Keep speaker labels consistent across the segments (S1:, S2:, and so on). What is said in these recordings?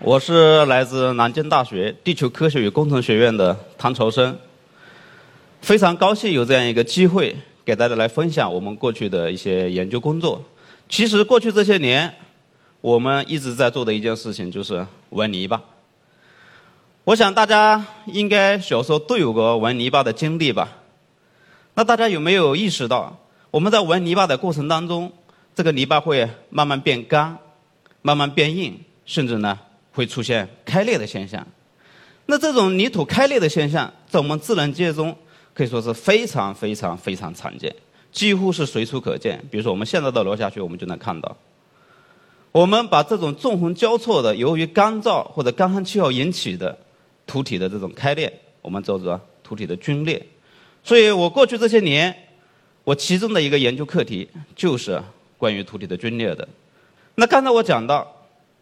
S1: 我是来自南京大学地球科学与工程学院的唐朝生，非常高兴有这样一个机会给大家来分享我们过去的一些研究工作。其实过去这些年，我们一直在做的一件事情就是玩泥巴。我想大家应该小时候都有过玩泥巴的经历吧？那大家有没有意识到，我们在玩泥巴的过程当中，这个泥巴会慢慢变干，慢慢变硬，甚至呢？会出现开裂的现象，那这种泥土开裂的现象，在我们自然界中可以说是非常非常非常常见，几乎是随处可见。比如说，我们现在的楼下去，我们就能看到。我们把这种纵横交错的、由于干燥或者干旱气候引起的土体的这种开裂，我们叫做土体的皲裂。所以我过去这些年，我其中的一个研究课题就是关于土体的皲裂的。那刚才我讲到。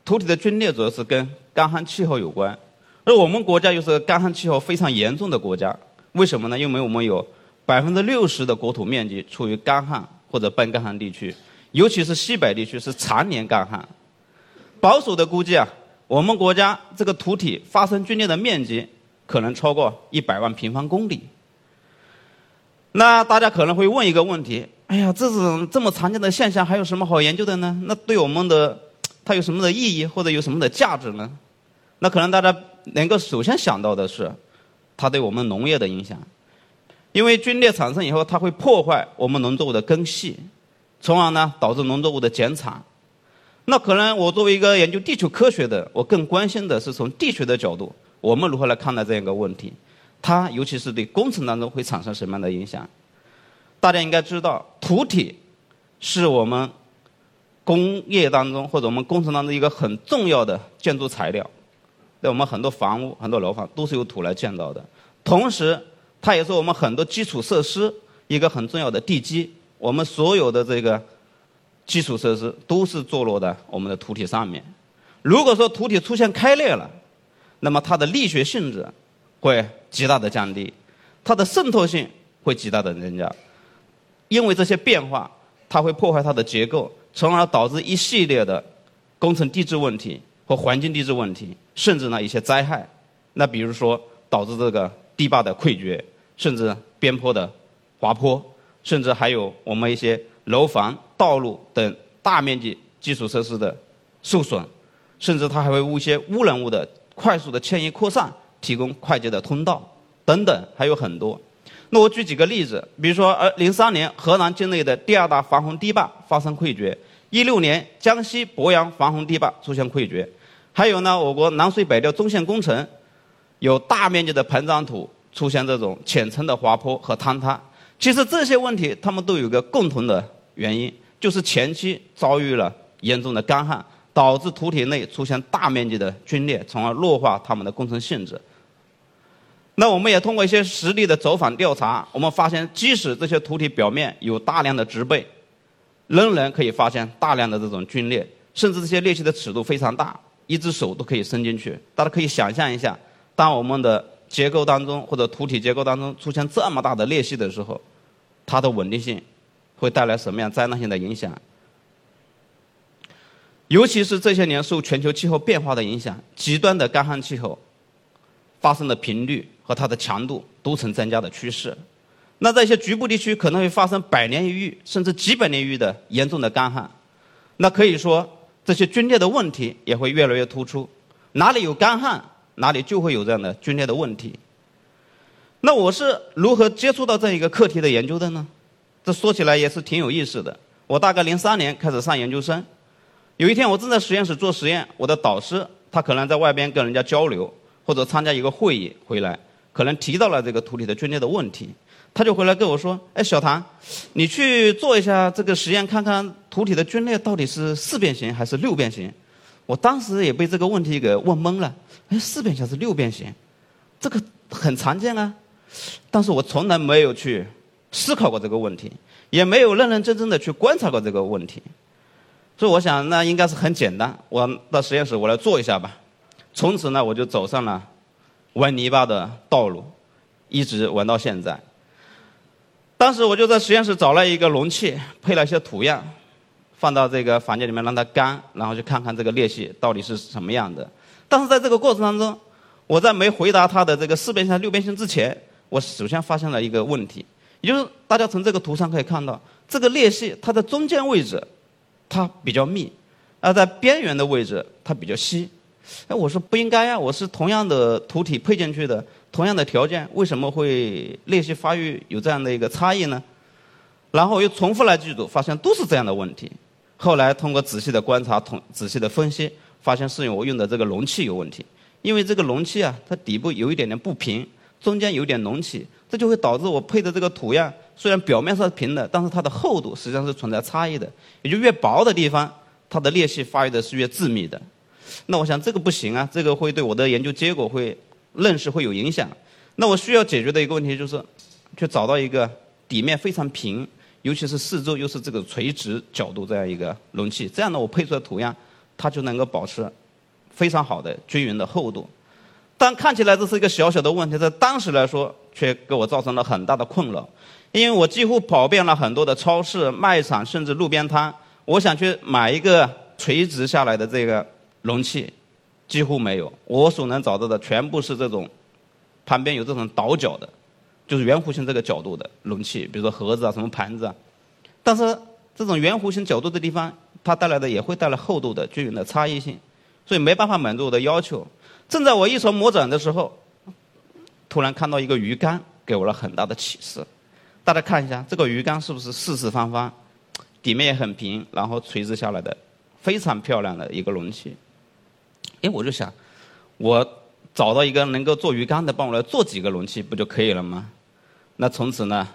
S1: 土体的皲裂主要是跟干旱气候有关，而我们国家又是干旱气候非常严重的国家，为什么呢？因为我们有百分之六十的国土面积处于干旱或者半干旱地区，尤其是西北地区是常年干旱。保守的估计啊，我们国家这个土体发生皲裂的面积可能超过一百万平方公里。那大家可能会问一个问题：哎呀，这种这么常见的现象，还有什么好研究的呢？那对我们的它有什么的意义或者有什么的价值呢？那可能大家能够首先想到的是，它对我们农业的影响。因为皲裂产生以后，它会破坏我们农作物的根系，从而呢导致农作物的减产。那可能我作为一个研究地球科学的，我更关心的是从地学的角度，我们如何来看待这样一个问题？它尤其是对工程当中会产生什么样的影响？大家应该知道，土体是我们。工业当中或者我们工程当中一个很重要的建筑材料，在我们很多房屋、很多楼房都是由土来建造的。同时，它也是我们很多基础设施一个很重要的地基。我们所有的这个基础设施都是坐落在我们的土体上面。如果说土体出现开裂了，那么它的力学性质会极大的降低，它的渗透性会极大的增加。因为这些变化，它会破坏它的结构。从而导致一系列的工程地质问题和环境地质问题，甚至呢一些灾害。那比如说导致这个堤坝的溃决，甚至边坡的滑坡，甚至还有我们一些楼房、道路等大面积基础设施的受损，甚至它还会为一些污染物的快速的迁移扩散提供快捷的通道等等，还有很多。那我举几个例子，比如说，呃，零三年河南境内的第二大防洪堤坝发生溃决。一六年，江西鄱阳防洪堤坝出现溃决，还有呢，我国南水北调中线工程有大面积的膨胀土出现这种浅层的滑坡和坍塌。其实这些问题，它们都有个共同的原因，就是前期遭遇了严重的干旱，导致土体内出现大面积的皲裂，从而弱化它们的工程性质。那我们也通过一些实地的走访调查，我们发现，即使这些土体表面有大量的植被。仍然可以发现大量的这种皲裂，甚至这些裂隙的尺度非常大，一只手都可以伸进去。大家可以想象一下，当我们的结构当中或者土体结构当中出现这么大的裂隙的时候，它的稳定性会带来什么样灾难性的影响？尤其是这些年受全球气候变化的影响，极端的干旱气候发生的频率和它的强度都呈增加的趋势。那在一些局部地区可能会发生百年一遇甚至几百年一遇的严重的干旱，那可以说这些皲裂的问题也会越来越突出。哪里有干旱，哪里就会有这样的皲裂的问题。那我是如何接触到这一个课题的研究的呢？这说起来也是挺有意思的。我大概零三年开始上研究生，有一天我正在实验室做实验，我的导师他可能在外边跟人家交流或者参加一个会议回来，可能提到了这个土体的皲裂的问题。他就回来跟我说：“哎，小唐，你去做一下这个实验，看看土体的皲裂到底是四边形还是六边形。”我当时也被这个问题给问懵了。哎，四边形还是六边形？这个很常见啊。但是我从来没有去思考过这个问题，也没有认认真真的去观察过这个问题。所以我想，那应该是很简单。我到实验室，我来做一下吧。从此呢，我就走上了玩泥巴的道路，一直玩到现在。当时我就在实验室找了一个容器，配了一些土样，放到这个房间里面让它干，然后去看看这个裂隙到底是什么样的。但是在这个过程当中，我在没回答他的这个四边形、六边形之前，我首先发现了一个问题，也就是大家从这个图上可以看到，这个裂隙它的中间位置它比较密，而在边缘的位置它比较稀。哎，我说不应该呀，我是同样的土体配进去的。同样的条件，为什么会裂隙发育有这样的一个差异呢？然后又重复来记录，发现都是这样的问题。后来通过仔细的观察、同仔细的分析，发现是我用的这个容器有问题。因为这个容器啊，它底部有一点点不平，中间有点隆起，这就会导致我配的这个土样虽然表面上是平的，但是它的厚度实际上是存在差异的。也就越薄的地方，它的裂隙发育的是越致密的。那我想这个不行啊，这个会对我的研究结果会。认识会有影响，那我需要解决的一个问题就是，去找到一个底面非常平，尤其是四周又是这个垂直角度这样一个容器，这样呢我配出来图样，它就能够保持非常好的均匀的厚度。但看起来这是一个小小的问题，在当时来说却给我造成了很大的困扰，因为我几乎跑遍了很多的超市、卖场，甚至路边摊，我想去买一个垂直下来的这个容器。几乎没有，我所能找到的全部是这种旁边有这种倒角的，就是圆弧形这个角度的容器，比如说盒子啊、什么盘子啊。但是这种圆弧形角度的地方，它带来的也会带来厚度的均匀的差异性，所以没办法满足我的要求。正在我一筹莫展的时候，突然看到一个鱼竿，给我了很大的启示。大家看一下，这个鱼竿是不是四四方方，底面也很平，然后垂直下来的，非常漂亮的一个容器。哎，我就想，我找到一个能够做鱼竿的，帮我来做几个容器，不就可以了吗？那从此呢，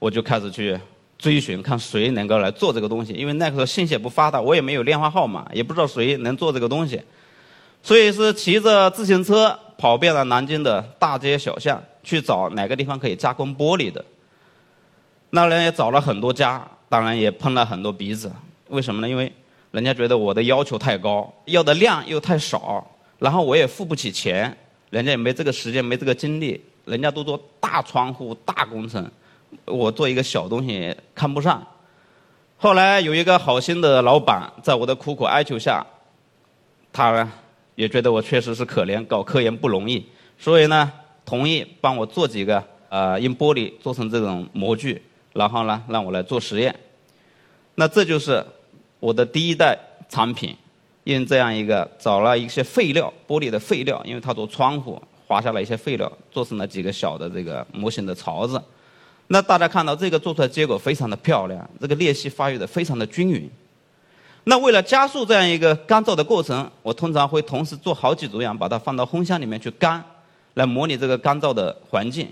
S1: 我就开始去追寻，看谁能够来做这个东西。因为那个时候信息也不发达，我也没有电话号码，也不知道谁能做这个东西，所以是骑着自行车跑遍了南京的大街小巷，去找哪个地方可以加工玻璃的。那人也找了很多家，当然也碰了很多鼻子。为什么呢？因为人家觉得我的要求太高，要的量又太少，然后我也付不起钱，人家也没这个时间，没这个精力，人家都做大窗户、大工程，我做一个小东西看不上。后来有一个好心的老板，在我的苦苦哀求下，他呢也觉得我确实是可怜，搞科研不容易，所以呢同意帮我做几个呃用玻璃做成这种模具，然后呢让我来做实验。那这就是。我的第一代产品，用这样一个找了一些废料，玻璃的废料，因为它做窗户，划下来一些废料，做成了几个小的这个模型的槽子。那大家看到这个做出来结果非常的漂亮，这个裂隙发育的非常的均匀。那为了加速这样一个干燥的过程，我通常会同时做好几组样，把它放到烘箱里面去干，来模拟这个干燥的环境。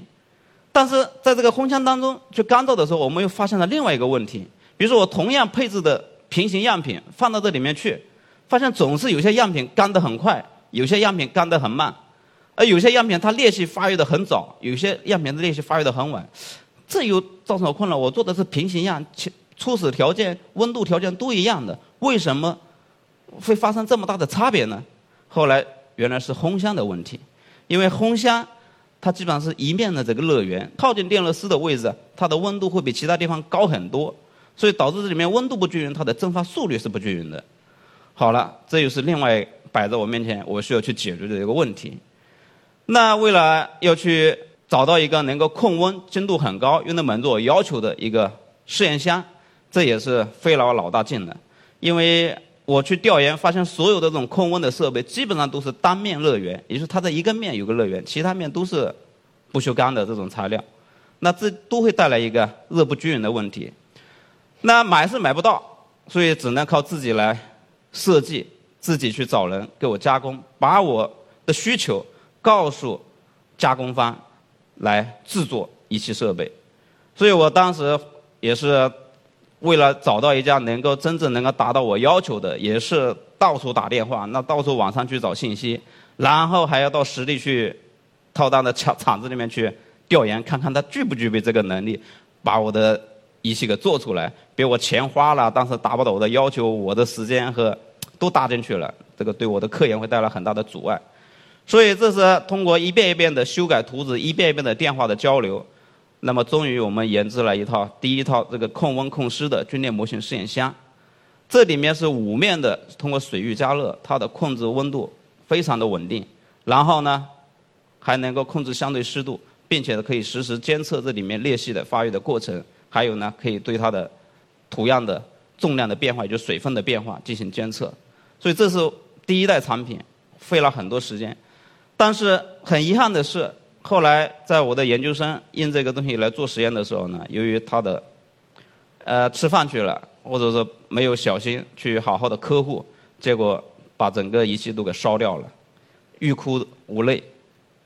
S1: 但是在这个烘箱当中去干燥的时候，我们又发现了另外一个问题，比如说我同样配置的。平行样品放到这里面去，发现总是有些样品干得很快，有些样品干得很慢，而有些样品它裂隙发育的很早，有些样品的裂隙发育的很晚，这又造成了困扰。我做的是平行样，初始条件、温度条件都一样的，为什么会发生这么大的差别呢？后来原来是烘箱的问题，因为烘箱它基本上是一面的这个热源，靠近电热丝的位置，它的温度会比其他地方高很多。所以导致这里面温度不均匀，它的蒸发速率是不均匀的。好了，这又是另外摆在我面前，我需要去解决的一个问题。那为了要去找到一个能够控温、精度很高、又能满足我要求的一个试验箱，这也是费了老大劲的。因为我去调研发现，所有的这种控温的设备基本上都是单面热源，也就是它的一个面有个热源，其他面都是不锈钢的这种材料。那这都会带来一个热不均匀的问题。那买是买不到，所以只能靠自己来设计，自己去找人给我加工，把我的需求告诉加工方，来制作仪器设备。所以我当时也是为了找到一家能够真正能够达到我要求的，也是到处打电话，那到处网上去找信息，然后还要到实地去到他的厂厂子里面去调研，看看他具不具备这个能力，把我的仪器给做出来。比如我钱花了，但是达不到我的要求，我的时间和都搭进去了，这个对我的科研会带来很大的阻碍。所以这是通过一遍一遍的修改图纸，一遍一遍的电话的交流，那么终于我们研制了一套第一套这个控温控湿的军列模型试验箱。这里面是五面的，通过水域加热，它的控制温度非常的稳定。然后呢，还能够控制相对湿度，并且可以实时监测这里面裂隙的发育的过程。还有呢，可以对它的图样的重量的变化，就水分的变化进行监测。所以这是第一代产品，费了很多时间。但是很遗憾的是，后来在我的研究生用这个东西来做实验的时候呢，由于它的呃吃饭去了。或者说没有小心去好好的呵护，结果把整个仪器都给烧掉了，欲哭无泪。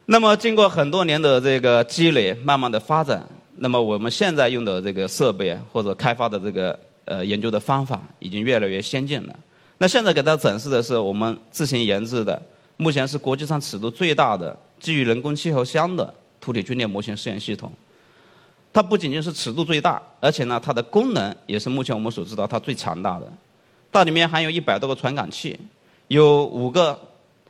S1: 那么经过很多年的这个积累，慢慢的发展，那么我们现在用的这个设备或者开发的这个呃研究的方法已经越来越先进了。那现在给大家展示的是我们自行研制的，目前是国际上尺度最大的基于人工气候箱的土体军列模型试验系统。它不仅仅是尺度最大，而且呢，它的功能也是目前我们所知道它最强大的。它里面含有一百多个传感器，有五个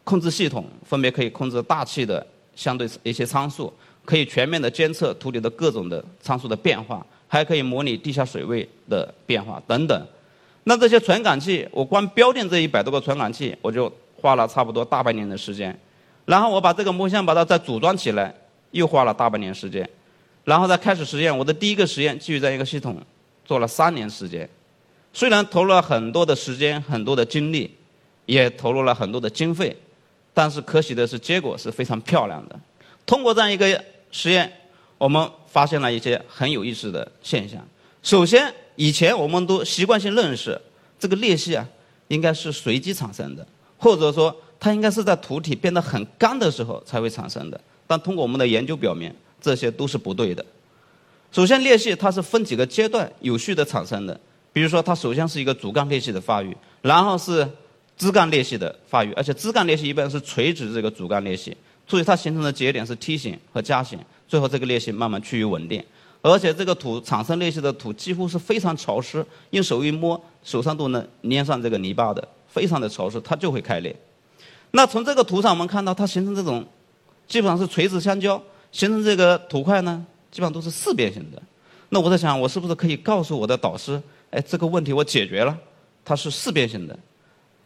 S1: 控制系统，分别可以控制大气的相对一些参数，可以全面的监测土里的各种的参数的变化，还可以模拟地下水位的变化等等。那这些传感器，我光标定这一百多个传感器，我就花了差不多大半年的时间。然后我把这个模箱把它再组装起来，又花了大半年时间。然后再开始实验，我的第一个实验基于这样一个系统，做了三年时间。虽然投入了很多的时间、很多的精力，也投入了很多的经费，但是可喜的是结果是非常漂亮的。通过这样一个实验，我们发现了一些很有意思的现象。首先，以前我们都习惯性认识这个裂隙啊，应该是随机产生的，或者说它应该是在土体变得很干的时候才会产生的。但通过我们的研究表明，这些都是不对的。首先，裂隙它是分几个阶段有序的产生的。比如说，它首先是一个主干裂隙的发育，然后是枝干裂隙的发育，而且枝干裂隙一般是垂直这个主干裂隙，所以它形成的节点是梯形和夹形。最后，这个裂隙慢慢趋于稳定，而且这个土产生裂隙的土几乎是非常潮湿，用手一摸，手上都能粘上这个泥巴的，非常的潮湿，它就会开裂。那从这个图上我们看到，它形成这种基本上是垂直相交。形成这个土块呢，基本上都是四边形的。那我在想，我是不是可以告诉我的导师，哎，这个问题我解决了，它是四边形的。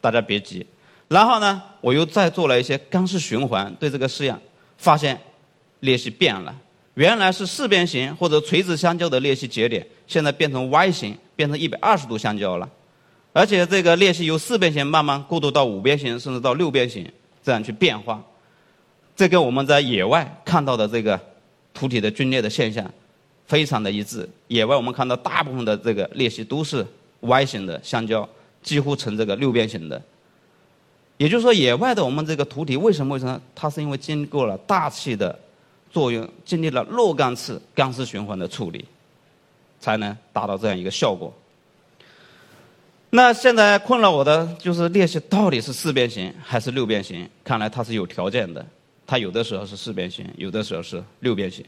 S1: 大家别急。然后呢，我又再做了一些干式循环，对这个试验，发现裂隙变了。原来是四边形或者垂直相交的裂隙节点，现在变成 Y 形，变成一百二十度相交了。而且这个裂隙由四边形慢慢过渡到五边形，甚至到六边形，这样去变化。这跟我们在野外看到的这个土体的皲裂的现象非常的一致。野外我们看到大部分的这个裂隙都是 Y 型的相交，几乎成这个六边形的。也就是说，野外的我们这个土体为什么会成？它是因为经过了大气的作用，经历了若干次干湿循环的处理，才能达到这样一个效果。那现在困扰我的就是裂隙到底是四边形还是六边形？看来它是有条件的。它有的时候是四边形，有的时候是六边形。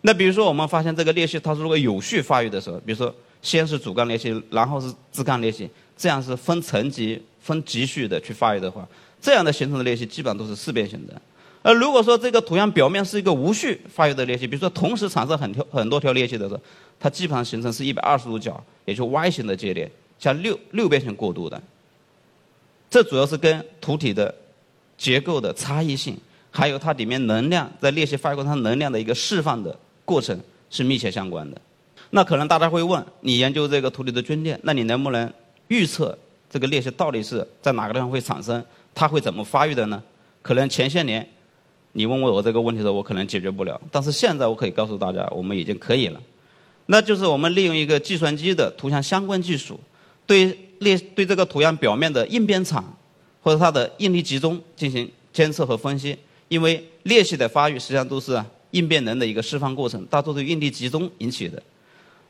S1: 那比如说，我们发现这个裂隙，它如果有序发育的时候，比如说先是主干裂隙，然后是枝干裂隙，这样是分层级、分级序的去发育的话，这样的形成的裂隙基本上都是四边形的。而如果说这个图样表面是一个无序发育的裂隙，比如说同时产生很条很多条裂隙的时候，它基本上形成是一百二十度角，也就 Y 型的节点，向六六边形过渡的。这主要是跟土体的结构的差异性。还有它里面能量在裂隙发育过程能量的一个释放的过程是密切相关的。那可能大家会问，你研究这个土里的龟裂，那你能不能预测这个裂隙到底是在哪个地方会产生？它会怎么发育的呢？可能前些年你问我这个问题的时候，我可能解决不了。但是现在我可以告诉大家，我们已经可以了。那就是我们利用一个计算机的图像相关技术，对裂对这个图样表面的应变场或者它的应力集中进行监测和分析。因为裂隙的发育实际上都是应变能的一个释放过程，大多是应力集中引起的。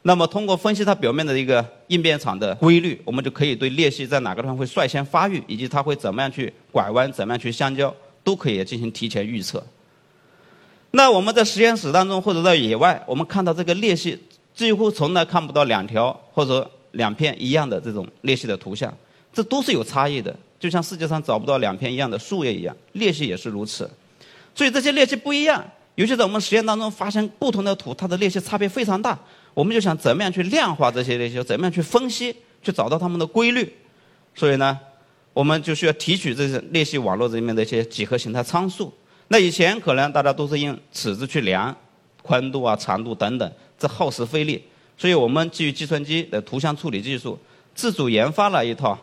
S1: 那么通过分析它表面的一个应变场的规律，我们就可以对裂隙在哪个地方会率先发育，以及它会怎么样去拐弯、怎么样去相交，都可以进行提前预测。那我们在实验室当中或者在野外，我们看到这个裂隙，几乎从来看不到两条或者两片一样的这种裂隙的图像，这都是有差异的。就像世界上找不到两片一样的树叶一样，裂隙也是如此。所以这些裂隙不一样，尤其在我们实验当中发现不同的土，它的裂隙差别非常大。我们就想怎么样去量化这些裂隙，怎么样去分析，去找到它们的规律。所以呢，我们就需要提取这些裂隙网络里面的一些几何形态参数。那以前可能大家都是用尺子去量宽度啊、长度等等，这耗时费力。所以我们基于计算机的图像处理技术，自主研发了一套。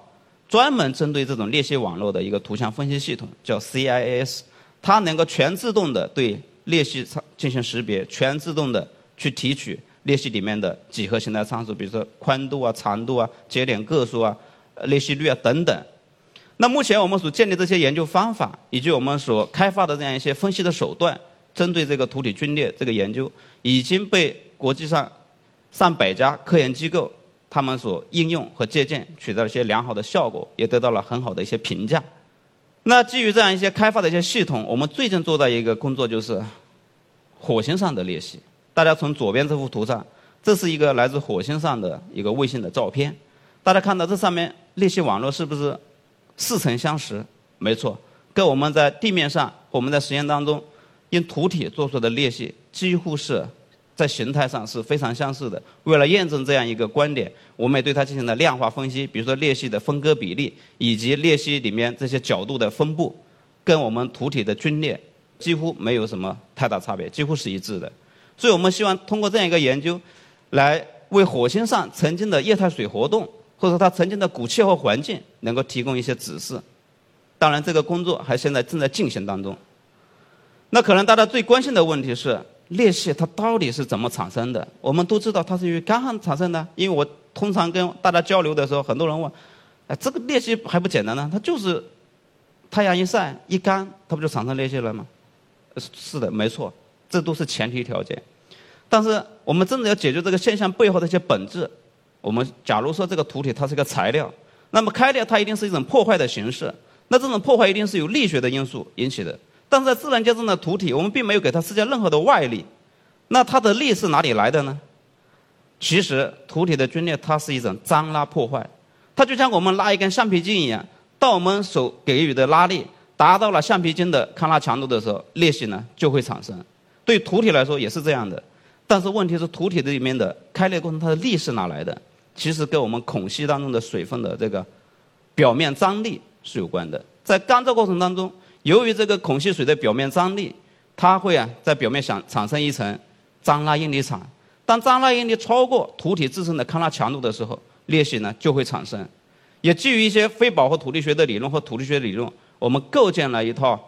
S1: 专门针对这种裂隙网络的一个图像分析系统叫 CIS，它能够全自动的对裂隙进行识别，全自动的去提取裂隙里面的几何形态参数，比如说宽度啊、长度啊、节点个数啊、裂隙率啊等等。那目前我们所建立这些研究方法，以及我们所开发的这样一些分析的手段，针对这个土体皲裂这个研究，已经被国际上上百家科研机构。他们所应用和借鉴取得了一些良好的效果，也得到了很好的一些评价。那基于这样一些开发的一些系统，我们最近做的一个工作就是火星上的裂隙。大家从左边这幅图上，这是一个来自火星上的一个卫星的照片。大家看到这上面裂隙网络是不是似曾相识？没错，跟我们在地面上我们在实验当中用土体做出的裂隙几乎是。在形态上是非常相似的。为了验证这样一个观点，我们也对它进行了量化分析，比如说裂隙的分割比例，以及裂隙里面这些角度的分布，跟我们土体的皲裂几乎没有什么太大差别，几乎是一致的。所以我们希望通过这样一个研究，来为火星上曾经的液态水活动，或者说它曾经的古气候环境，能够提供一些指示。当然，这个工作还现在正在进行当中。那可能大家最关心的问题是。裂隙它到底是怎么产生的？我们都知道它是由于干旱产生的。因为我通常跟大家交流的时候，很多人问：“哎，这个裂隙还不简单呢？它就是太阳一晒一干，它不就产生裂隙了吗？”是的，没错，这都是前提条件。但是我们真的要解决这个现象背后的一些本质。我们假如说这个土体它是一个材料，那么开裂它一定是一种破坏的形式。那这种破坏一定是由力学的因素引起的。但是在自然界中的土体，我们并没有给它施加任何的外力，那它的力是哪里来的呢？其实土体的皲裂它是一种张拉破坏，它就像我们拉一根橡皮筋一样，当我们手给予的拉力达到了橡皮筋的抗拉强度的时候，裂隙呢就会产生。对土体来说也是这样的，但是问题是土体里面的开裂过程它的力是哪来的？其实跟我们孔隙当中的水分的这个表面张力是有关的，在干燥过程当中。由于这个孔隙水的表面张力，它会啊在表面想产生一层张拉应力场。当张拉应力超过土体自身的抗拉强度的时候，裂隙呢就会产生。也基于一些非饱和土力学的理论和土力学理论，我们构建了一套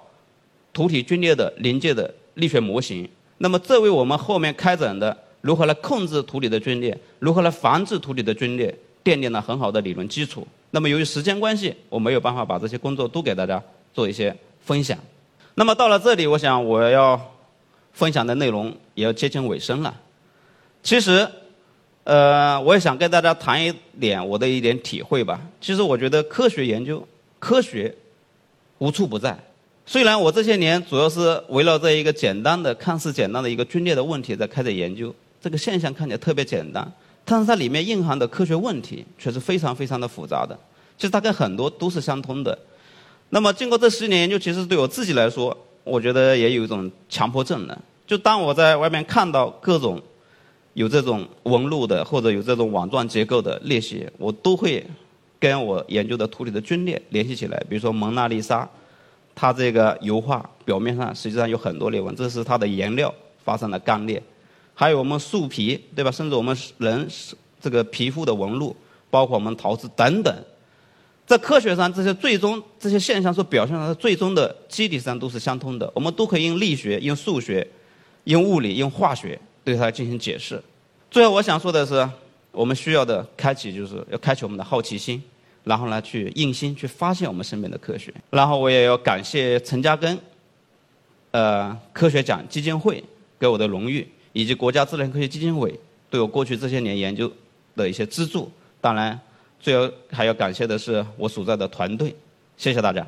S1: 土体皲裂的临界的力学模型。那么，这为我们后面开展的如何来控制土体的皲裂，如何来防治土体的皲裂，奠定了很好的理论基础。那么，由于时间关系，我没有办法把这些工作都给大家做一些。分享，那么到了这里，我想我要分享的内容也要接近尾声了。其实，呃，我也想跟大家谈一点我的一点体会吧。其实我觉得科学研究，科学无处不在。虽然我这些年主要是围绕这一个简单的、看似简单的一个皲裂的问题在开展研究，这个现象看起来特别简单，但是它里面蕴含的科学问题却是非常非常的复杂的。其实它跟很多都是相通的。那么，经过这十年研究，其实对我自己来说，我觉得也有一种强迫症了。就当我在外面看到各种有这种纹路的，或者有这种网状结构的裂隙，我都会跟我研究的土体的皲裂联系起来。比如说蒙娜丽莎，它这个油画表面上实际上有很多裂纹，这是它的颜料发生了干裂。还有我们树皮，对吧？甚至我们人这个皮肤的纹路，包括我们陶瓷等等。在科学上，这些最终这些现象所表现的最终的基底上都是相通的。我们都可以用力学、用数学、用物理、用化学对它进行解释。最后，我想说的是，我们需要的开启就是要开启我们的好奇心，然后呢，去用心去发现我们身边的科学。然后，我也要感谢陈嘉庚，呃，科学奖基金会给我的荣誉，以及国家自然科学基金委对我过去这些年研究的一些资助。当然。最后还要感谢的是我所在的团队，谢谢大家。